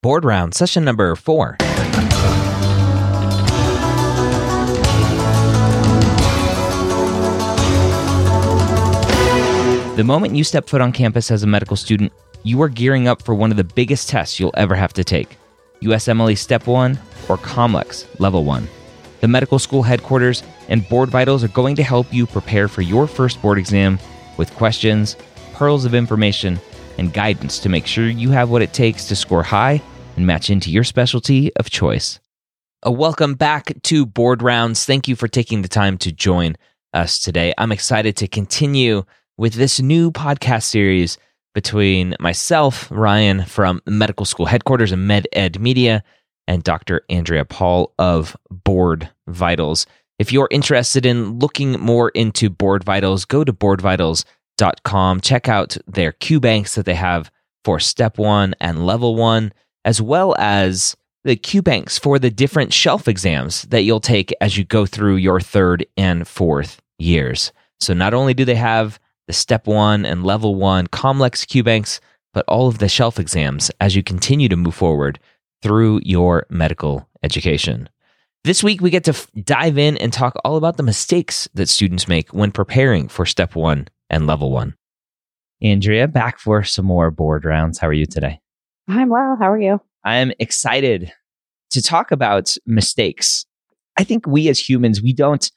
Board round, session number four. The moment you step foot on campus as a medical student, you are gearing up for one of the biggest tests you'll ever have to take USMLE Step 1 or COMLEX Level 1. The medical school headquarters and Board Vitals are going to help you prepare for your first board exam with questions, pearls of information, and guidance to make sure you have what it takes to score high and match into your specialty of choice. A welcome back to Board Rounds. Thank you for taking the time to join us today. I'm excited to continue with this new podcast series between myself, Ryan from Medical School Headquarters and Med Ed Media, and Dr. Andrea Paul of Board Vitals. If you're interested in looking more into Board Vitals, go to boardvitals.com. Check out their Q banks that they have for step one and level one, as well as the Q banks for the different shelf exams that you'll take as you go through your third and fourth years. So not only do they have the step one and level one COMLEX Q banks, but all of the shelf exams as you continue to move forward through your medical education. This week, we get to f- dive in and talk all about the mistakes that students make when preparing for step one and level one. Andrea, back for some more board rounds. How are you today? I'm well. How are you? I am excited to talk about mistakes. I think we as humans, we don't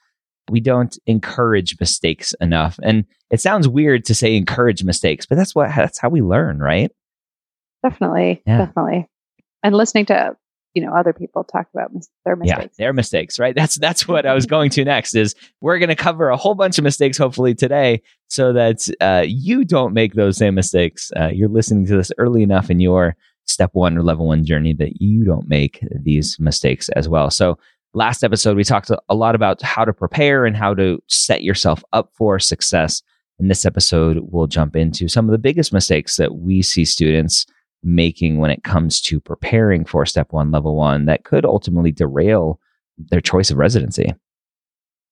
we don't encourage mistakes enough. And it sounds weird to say encourage mistakes, but that's what that's how we learn, right? Definitely. Yeah. Definitely. And listening to, you know, other people talk about mis- their Yeah, mistakes. their mistakes, right? That's that's what I was going to next. Is we're going to cover a whole bunch of mistakes, hopefully today, so that uh, you don't make those same mistakes. Uh, you're listening to this early enough in your step one or level one journey that you don't make these mistakes as well. So last episode we talked a lot about how to prepare and how to set yourself up for success. In this episode, we'll jump into some of the biggest mistakes that we see students making when it comes to preparing for step one, level one, that could ultimately derail their choice of residency.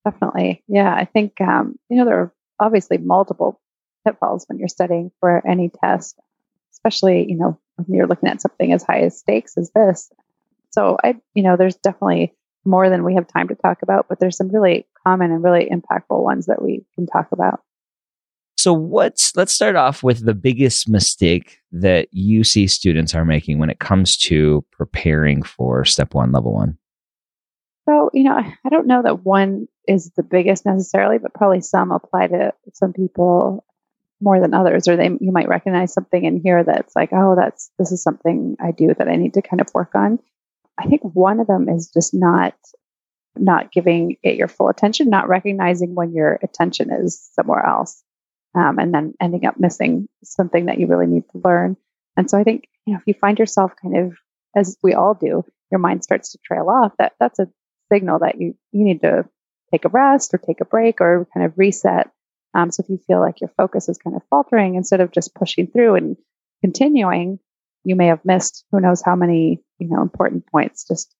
Definitely. Yeah. I think, um, you know, there are obviously multiple pitfalls when you're studying for any test, especially, you know, when you're looking at something as high as stakes as this. So I, you know, there's definitely more than we have time to talk about, but there's some really common and really impactful ones that we can talk about. So what's let's start off with the biggest mistake that you see students are making when it comes to preparing for step one, level one. So, you know, I I don't know that one is the biggest necessarily, but probably some apply to some people more than others, or they you might recognize something in here that's like, oh, that's this is something I do that I need to kind of work on. I think one of them is just not not giving it your full attention, not recognizing when your attention is somewhere else, um, and then ending up missing something that you really need to learn. And so I think you know if you find yourself kind of as we all do, your mind starts to trail off. That that's a signal that you you need to take a rest or take a break or kind of reset. Um, so if you feel like your focus is kind of faltering, instead of just pushing through and continuing, you may have missed who knows how many you know important points. Just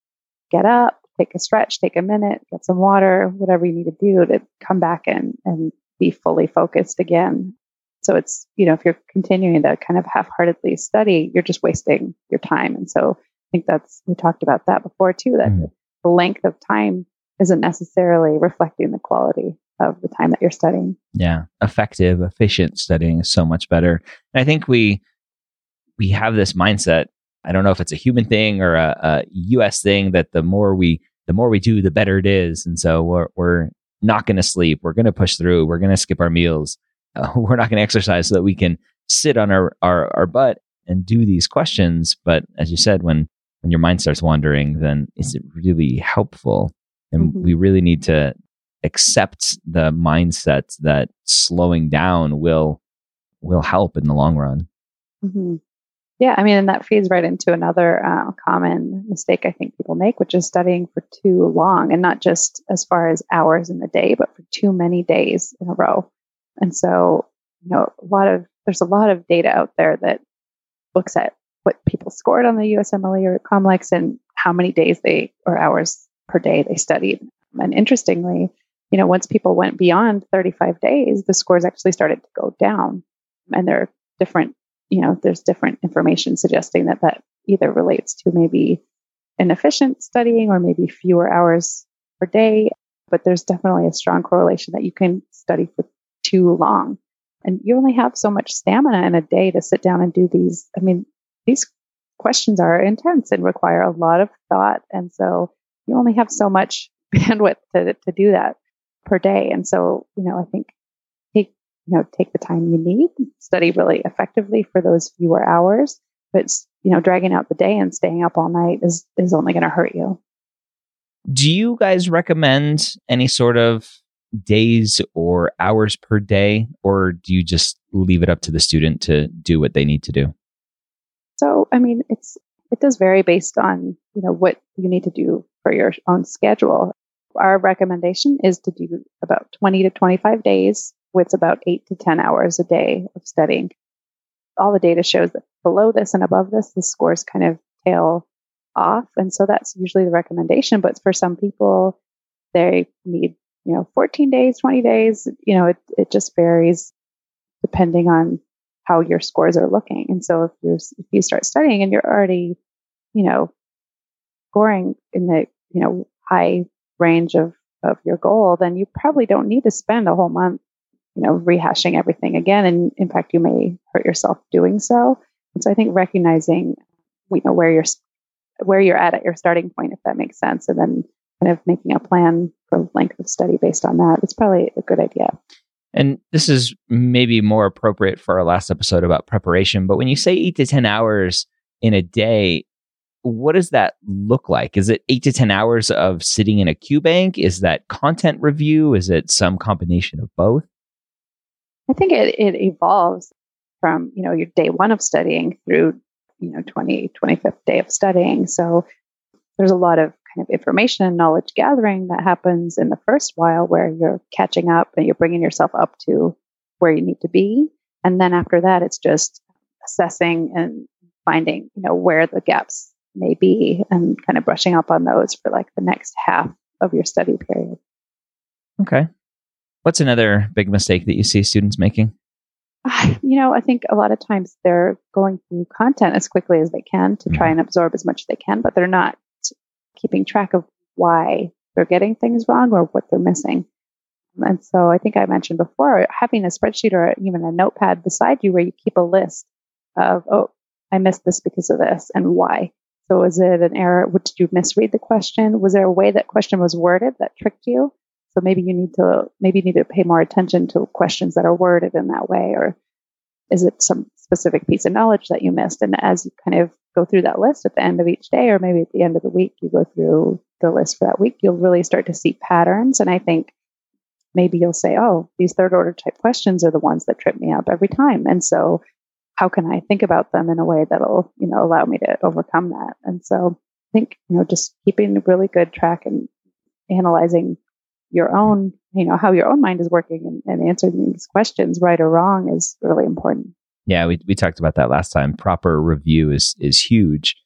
get up, take a stretch, take a minute, get some water, whatever you need to do to come back and and be fully focused again. So it's you know if you're continuing to kind of half-heartedly study, you're just wasting your time. And so I think that's we talked about that before too. That Mhm. the length of time isn't necessarily reflecting the quality of the time that you're studying. Yeah, effective, efficient studying is so much better. And I think we we have this mindset. I don't know if it's a human thing or a, a U.S. thing that the more we the more we do, the better it is. And so we're we're not going to sleep. We're going to push through. We're going to skip our meals. Uh, we're not going to exercise so that we can sit on our, our our butt and do these questions. But as you said, when when your mind starts wandering, then is it really helpful? And Mhm. we really need to accept the mindset that slowing down will will help in the long run. hmm Yeah, I mean, and that feeds right into another uh, common mistake I think people make, which is studying for too long, and not just as far as hours in the day, but for too many days in a row. And so, you know, a lot of there's a lot of data out there that looks at what people scored on the USMLE or COMLEX and how many days they or hours per day they studied. And interestingly, you know, once people went beyond 35 days, the scores actually started to go down. And there are different, you know, there's different information suggesting that that either relates to maybe inefficient studying or maybe fewer hours per day. But there's definitely a strong correlation that you can study for too long. And you only have so much stamina in a day to sit down and do these. I mean, these questions are intense and require a lot of thought. And so you only have so much bandwidth to, to do that per day. And so, you know, I think you know, take the time you need, study really effectively for those fewer hours. But, you know, dragging out the day and staying up all night is, is only going to hurt you. Do you guys recommend any sort of days or hours per day, or do you just leave it up to the student to do what they need to do? So, I mean, it's it does vary based on you know what you need to do for your own schedule. Our recommendation is to do about 20 to 25 days with about eight to 10 hours a day of studying. All the data shows that below this and above this, the scores kind of tail off. And so that's usually the recommendation. But for some people, they need you know, 14 days, 20 days, you know, it, it just varies depending on how your scores are looking. And so if you if you start studying and you're already, you know, scoring in the, you know, high range of, of your goal, then you probably don't need to spend a whole month, you know, rehashing everything again. And in fact, you may hurt yourself doing so. And so I think recognizing, you know, where you're, where you're at at your starting point, if that makes sense, and then kind of making a plan for length of study based on that. It's probably a good idea. And this is maybe more appropriate for our last episode about preparation. But when you say eight to 10 hours in a day, what does that look like? Is it eight to 10 hours of sitting in a Q bank? Is that content review? Is it some combination of both? I think it, it evolves from, you know, your day one of studying through, you know, 20, 25th day of studying. So there's a lot of kind of information and knowledge gathering that happens in the first while where you're catching up and you're bringing yourself up to where you need to be. And then after that, it's just assessing and finding, you know, where the gaps may be and kind of brushing up on those for like the next half of your study period. Okay. What's another big mistake that you see students making? You know, I think a lot of times they're going through content as quickly as they can to try mm-hmm. and absorb as much as they can, but they're not keeping track of why they're getting things wrong or what they're missing. And so I think I mentioned before having a spreadsheet or even a notepad beside you where you keep a list of, oh, I missed this because of this and why. So is it an error? Did you misread the question? Was there a way that question was worded that tricked you? So maybe you need to maybe you need to pay more attention to questions that are worded in that way, or is it some specific piece of knowledge that you missed? And as you kind of go through that list at the end of each day, or maybe at the end of the week, you go through the list for that week, you'll really start to see patterns. And I think maybe you'll say, oh, these third order type questions are the ones that trip me up every time. And so how can I think about them in a way that'll, you know, allow me to overcome that? And so I think, you know, just keeping really good track and analyzing your own, you know, how your own mind is working and, and answering these questions, right or wrong, is really important. Yeah, we, we talked about that last time. Proper review is is huge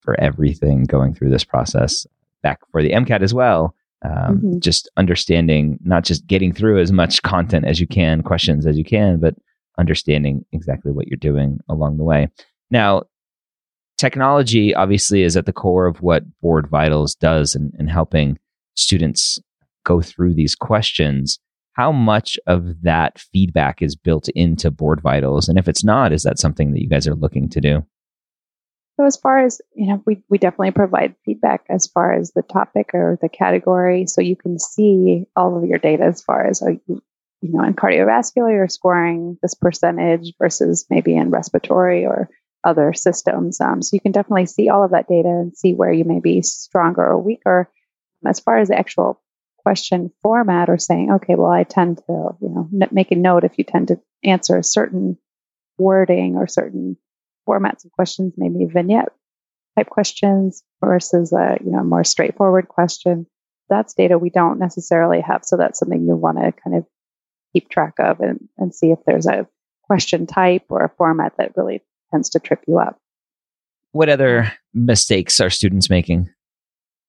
for everything going through this process. Back for the MCAT as well. Um, mm-hmm. Just understanding, not just getting through as much content as you can, questions as you can, but understanding exactly what you're doing along the way. Now, technology obviously is at the core of what Board Vitals does and in helping students go through these questions how much of that feedback is built into board vitals? And if it's not is that something that you guys are looking to do? So as far as you know we, we definitely provide feedback as far as the topic or the category. So you can see all of your data as far as you, you know in cardiovascular you're scoring this percentage versus maybe in respiratory or other systems. Um, so you can definitely see all of that data and see where you may be stronger or weaker. As far as the actual question format or saying, okay, well, I tend to, you know, make a note if you tend to answer a certain wording or certain formats of questions, maybe vignette type questions versus a, you know, more straightforward question. That's data we don't necessarily have. So that's something you want to kind of keep track of and, and see if there's a question type or a format that really tends to trip you up. What other mistakes are students making?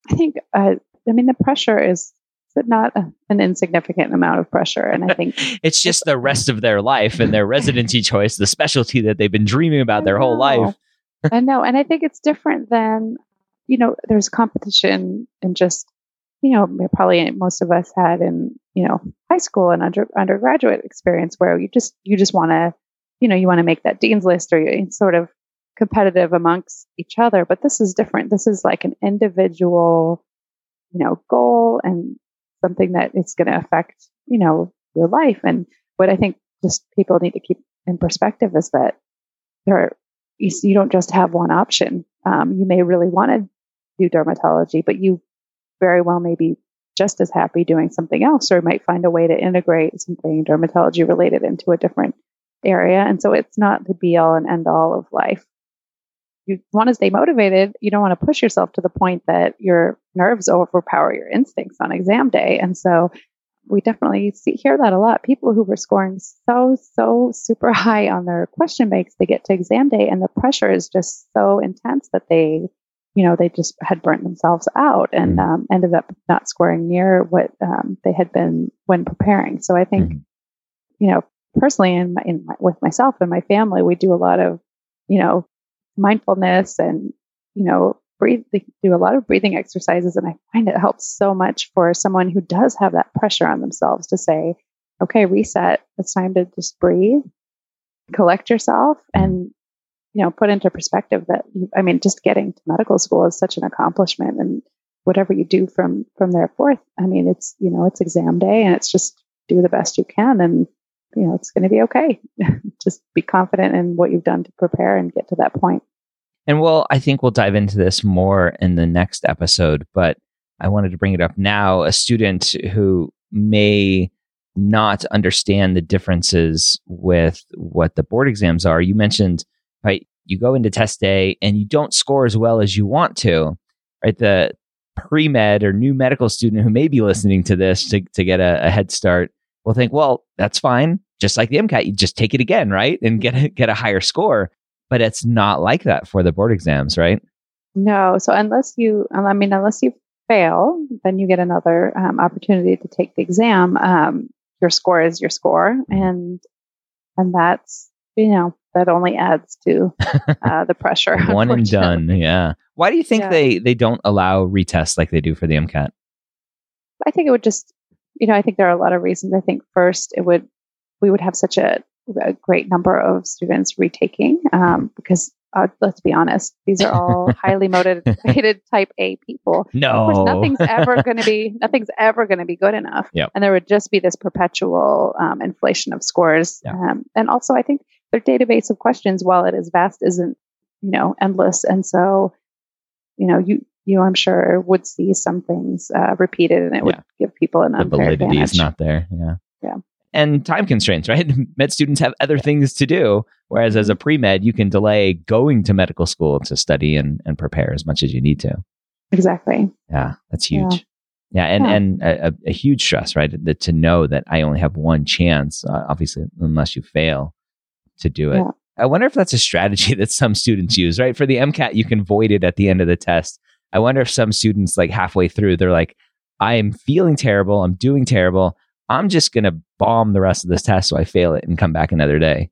I think, uh, I mean, the pressure is not an insignificant amount of pressure. And I think it's just the rest of their life and their residency choice, the specialty that they've been dreaming about their whole life. I know. And I think it's different than, you know, there's competition and just, you know, probably most of us had in, you know, high school and under, undergraduate experience where you just, you just want to, you know, you want to make that dean's list or you sort of competitive amongst each other. But this is different. This is like an individual, you know, goal and something that is going to affect, you know, your life. And what I think just people need to keep in perspective is that there are, you, don't just have one option. Um, you may really want to do dermatology, but you very well may be just as happy doing something else, or might find a way to integrate something dermatology related into a different area. And so it's not the be all and end all of life. You want to stay motivated. You don't want to push yourself to the point that your nerves overpower your instincts on exam day. And so we definitely see, hear that a lot. People who were scoring so, so super high on their question banks, they get to exam day and the pressure is just so intense that they, you know, they just had burnt themselves out and mm-hmm. um, ended up not scoring near what um, they had been when preparing. So I think, mm-hmm. you know, personally in, my, in my, with myself and my family, we do a lot of, you know, mindfulness and, you know, breathe, they do a lot of breathing exercises. And I find it helps so much for someone who does have that pressure on themselves to say, okay, reset. It's time to just breathe, collect yourself and, you know, put into perspective that, I mean, just getting to medical school is such an accomplishment and whatever you do from, from there forth. I mean, it's, you know, it's exam day and it's just do the best you can and, you know, it's going to be okay. just be confident in what you've done to prepare and get to that point. And we'll, I think we'll dive into this more in the next episode, but I wanted to bring it up now. A student who may not understand the differences with what the board exams are. You mentioned, right? You go into test day and you don't score as well as you want to, right? The pre med or new medical student who may be listening to this to, to get a, a head start will think, well, that's fine. Just like the MCAT, you just take it again, right? And get a, get a higher score but it's not like that for the board exams, right? No. So unless you, I mean, unless you fail, then you get another um, opportunity to take the exam. Um, your score is your score, and and that's you know that only adds to uh, the pressure. One and done. Yeah. Why do you think yeah. they they don't allow retests like they do for the MCAT? I think it would just, you know, I think there are a lot of reasons. I think first, it would we would have such a a great number of students retaking um, because uh, let's be honest, these are all highly motivated type A people. No, course, nothing's ever going to be nothing's ever going to be good enough. Yep. and there would just be this perpetual um, inflation of scores. Yep. Um, and also, I think their database of questions, while it is vast, isn't you know endless. And so, you know, you you I'm sure would see some things uh, repeated, and it yeah. would give people an the validity advantage. is not there. Yeah, yeah and time constraints, right? Med students have other things to do. Whereas as a pre med, you can delay going to medical school to study and, and prepare as much as you need to. Exactly. Yeah, that's huge. Yeah, yeah and, yeah. and a, a, huge stress, right? That to know that I only have one chance, uh, obviously, unless you fail to do it. Yeah. I wonder if that's a strategy that some students use, right? For the MCAT, you can void it at the end of the test. I wonder if some students, like halfway through, they're like, I am feeling terrible. I'm doing terrible. I'm just going to bomb the rest of this test so I fail it and come back another day.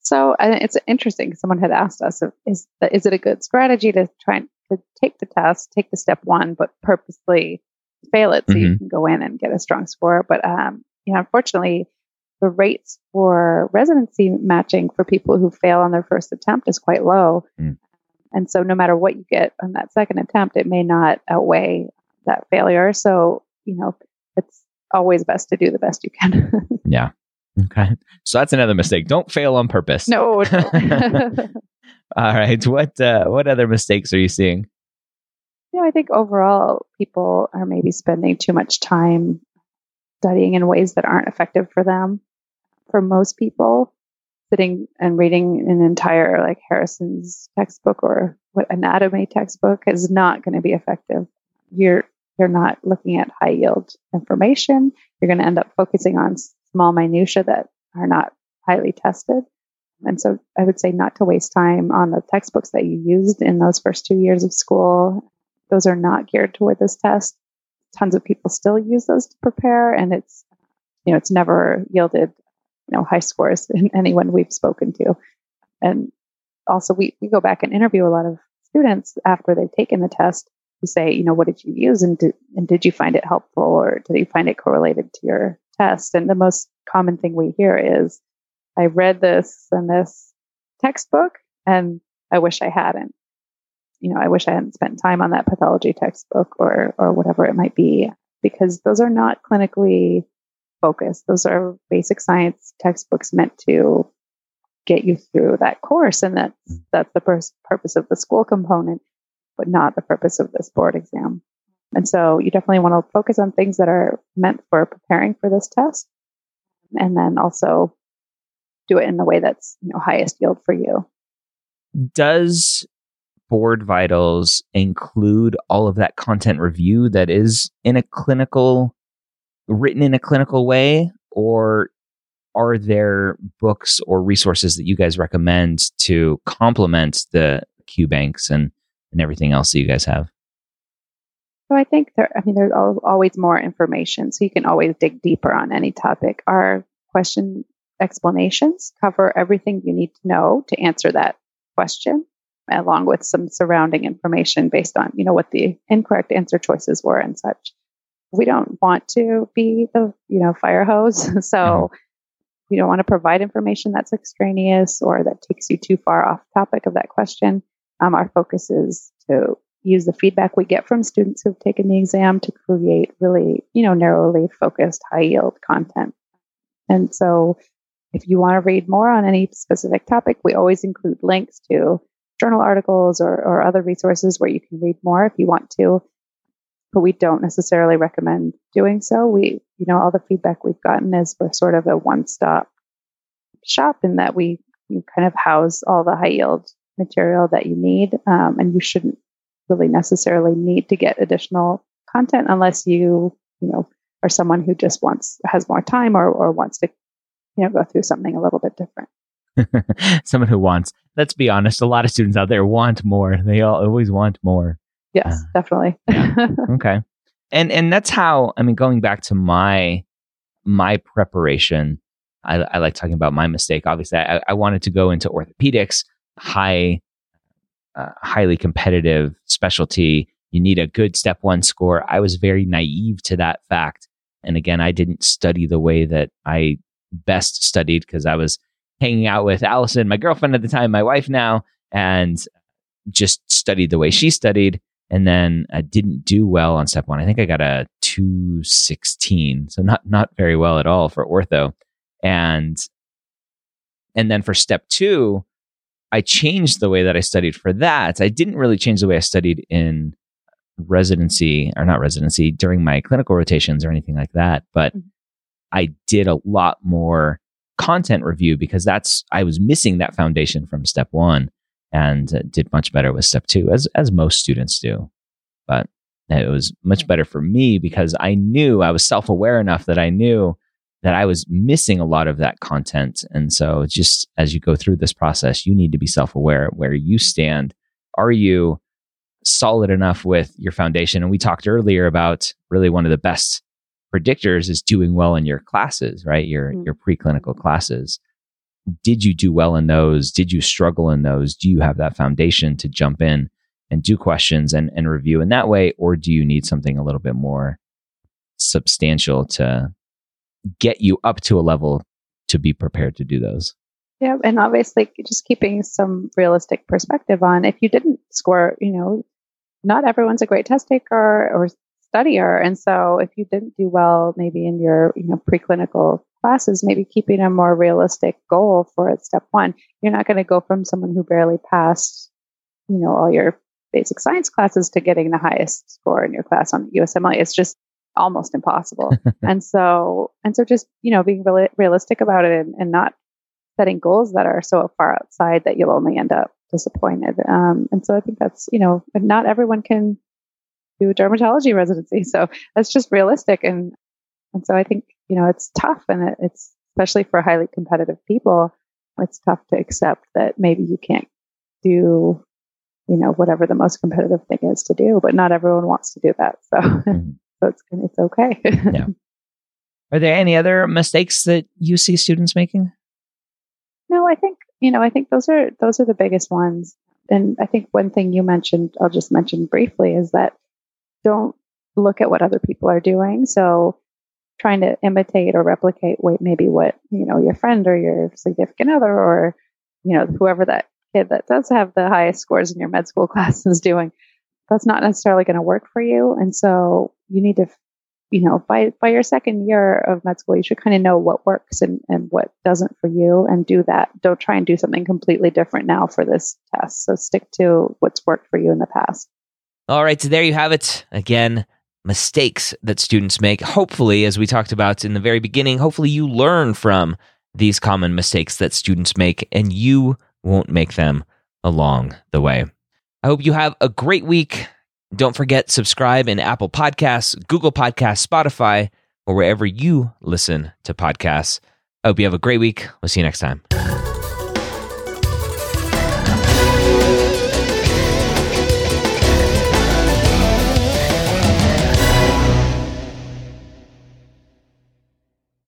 So it's interesting. Someone had asked us, is, is it a good strategy to try to take the test, take the step one, but purposely fail it so mm-hmm. you can go in and get a strong score? But, um, you know, unfortunately, the rates for residency matching for people who fail on their first attempt is quite low. Mm. And so no matter what you get on that second attempt, it may not outweigh that failure. So, you know, it's always best to do the best you can. yeah. Okay. So that's another mistake. Don't fail on purpose. No. no. All right. What uh, what other mistakes are you seeing? You know, I think overall people are maybe spending too much time studying in ways that aren't effective for them. For most people, sitting and reading an entire like Harrison's textbook or what anatomy textbook is not going to be effective. You're you're not looking at high yield information. You're going to end up focusing on small minutia that are not highly tested. And so I would say not to waste time on the textbooks that you used in those first two years of school. Those are not geared toward this test. Tons of people still use those to prepare and it's, you know, it's never yielded, you know, high scores in anyone we've spoken to. And also we, we go back and interview a lot of students after they've taken the test to say, you know, what did you use and did, and did you find it helpful or did you find it correlated to your test? And the most common thing we hear is, I read this and this textbook and I wish I hadn't. You know, I wish I hadn't spent time on that pathology textbook or or whatever it might be because those are not clinically focused. Those are basic science textbooks meant to get you through that course and that's mm. that's the pur- purpose of the school component but not the purpose of this board exam. And so you definitely want to focus on things that are meant for preparing for this test and then also do it in the way that's you know highest yield for you. Does Board Vitals include all of that content review that is in a clinical, written in a clinical way, or are there books or resources that you guys recommend to complement the Q banks and and everything else that you guys have? So I think there, I mean, there's always more information, so you can always dig deeper on any topic. Our question explanations cover everything you need to know to answer that question, along with some surrounding information based on, you know, what the incorrect answer choices were and such. We don't want to be the, you know, fire hose. so mm-hmm. we don't want to provide information that's extraneous or that takes you too far off topic of that question. Um, our focus is to use the feedback we get from students who've taken the exam to create really, you know, narrowly focused, high yield content. And so if you want to read more on any specific topic, we always include links to journal articles or, or other resources where you can read more if you want to. But we don't necessarily recommend doing so. We, you know, all the feedback we've gotten is we're sort of a one stop shop in that we kind of house all the high yield material that you need. Um, and you shouldn't really necessarily need to get additional content unless you, you know, are someone who just wants, has more time or, or wants to, you know, go through something a little bit different. someone who wants, let's be honest, a lot of students out there want more. They all always want more. Yes, uh, definitely. yeah. Okay. And, and that's how, I mean, going back to my, my preparation, I, I like talking about my mistake. Obviously, I, I wanted to go into orthopedics high, uh, highly competitive specialty. You need a good step one score. I was very naive to that fact. And again, I didn't study the way that I best studied because I was hanging out with Allison, my girlfriend at the time, my wife now, and just studied the way she studied. And then I didn't do well on step one. I think I got a 216. So not, not very well at all for ortho. And, and then for step two, I changed the way that I studied for that. I didn't really change the way I studied in residency or not residency during my clinical rotations or anything like that. But mm-hmm. I did a lot more content review because that's, I was missing that foundation from step one and did much better with step two, as, as most students do. But it was much better for me because I knew I was self aware enough that I knew that I was missing a lot of that content. And so, just as you go through this process, you need to be self aware where you stand. Are you solid enough with your foundation? And we talked earlier about really one of the best predictors is doing well in your classes, right? Your, mm-hmm. your preclinical classes. Did you do well in those? Did you struggle in those? Do you have that foundation to jump in and do questions and, and review in that way? Or do you need something a little bit more substantial to get you up to a level to be prepared to do those. Yeah, and obviously just keeping some realistic perspective on if you didn't score, you know, not everyone's a great test taker or studier. And so if you didn't do well maybe in your, you know, preclinical classes, maybe keeping a more realistic goal for step one. You're not going to go from someone who barely passed, you know, all your basic science classes to getting the highest score in your class on USMLE. It's just almost impossible. and so, and so just, you know, being really realistic about it and, and, not setting goals that are so far outside that you'll only end up disappointed. Um, and so I think that's, you know, not everyone can do a dermatology residency. So that's just realistic. And, and so I think, you know, it's tough and it, it's especially for highly competitive people. It's tough to accept that maybe you can't do you know whatever the most competitive thing is to do but not everyone wants to do that so mm-hmm so it's it's okay. yeah. Are there any other mistakes that you see students making? No, I think you know, I think those are those are the biggest ones. And I think one thing you mentioned, I'll just mention briefly, is that don't look at what other people are doing. So trying to imitate or replicate what maybe what, you know, your friend or your significant other or, you know, whoever that kid that does have the highest scores in your med school class is doing, that's not necessarily going to work for you. And so you need to you know, by by your second year of med school, you should kind of know what works and, and what doesn't for you and do that. Don't try and do something completely different now for this test. So stick to what's worked for you in the past. All right, so there you have it. Again, mistakes that students make. Hopefully, as we talked about in the very beginning, hopefully you learn from these common mistakes that students make and you won't make them along the way. I hope you have a great week. Don't forget, subscribe in Apple Podcasts, Google Podcasts, Spotify, or wherever you listen to podcasts. I hope you have a great week. We'll see you next time.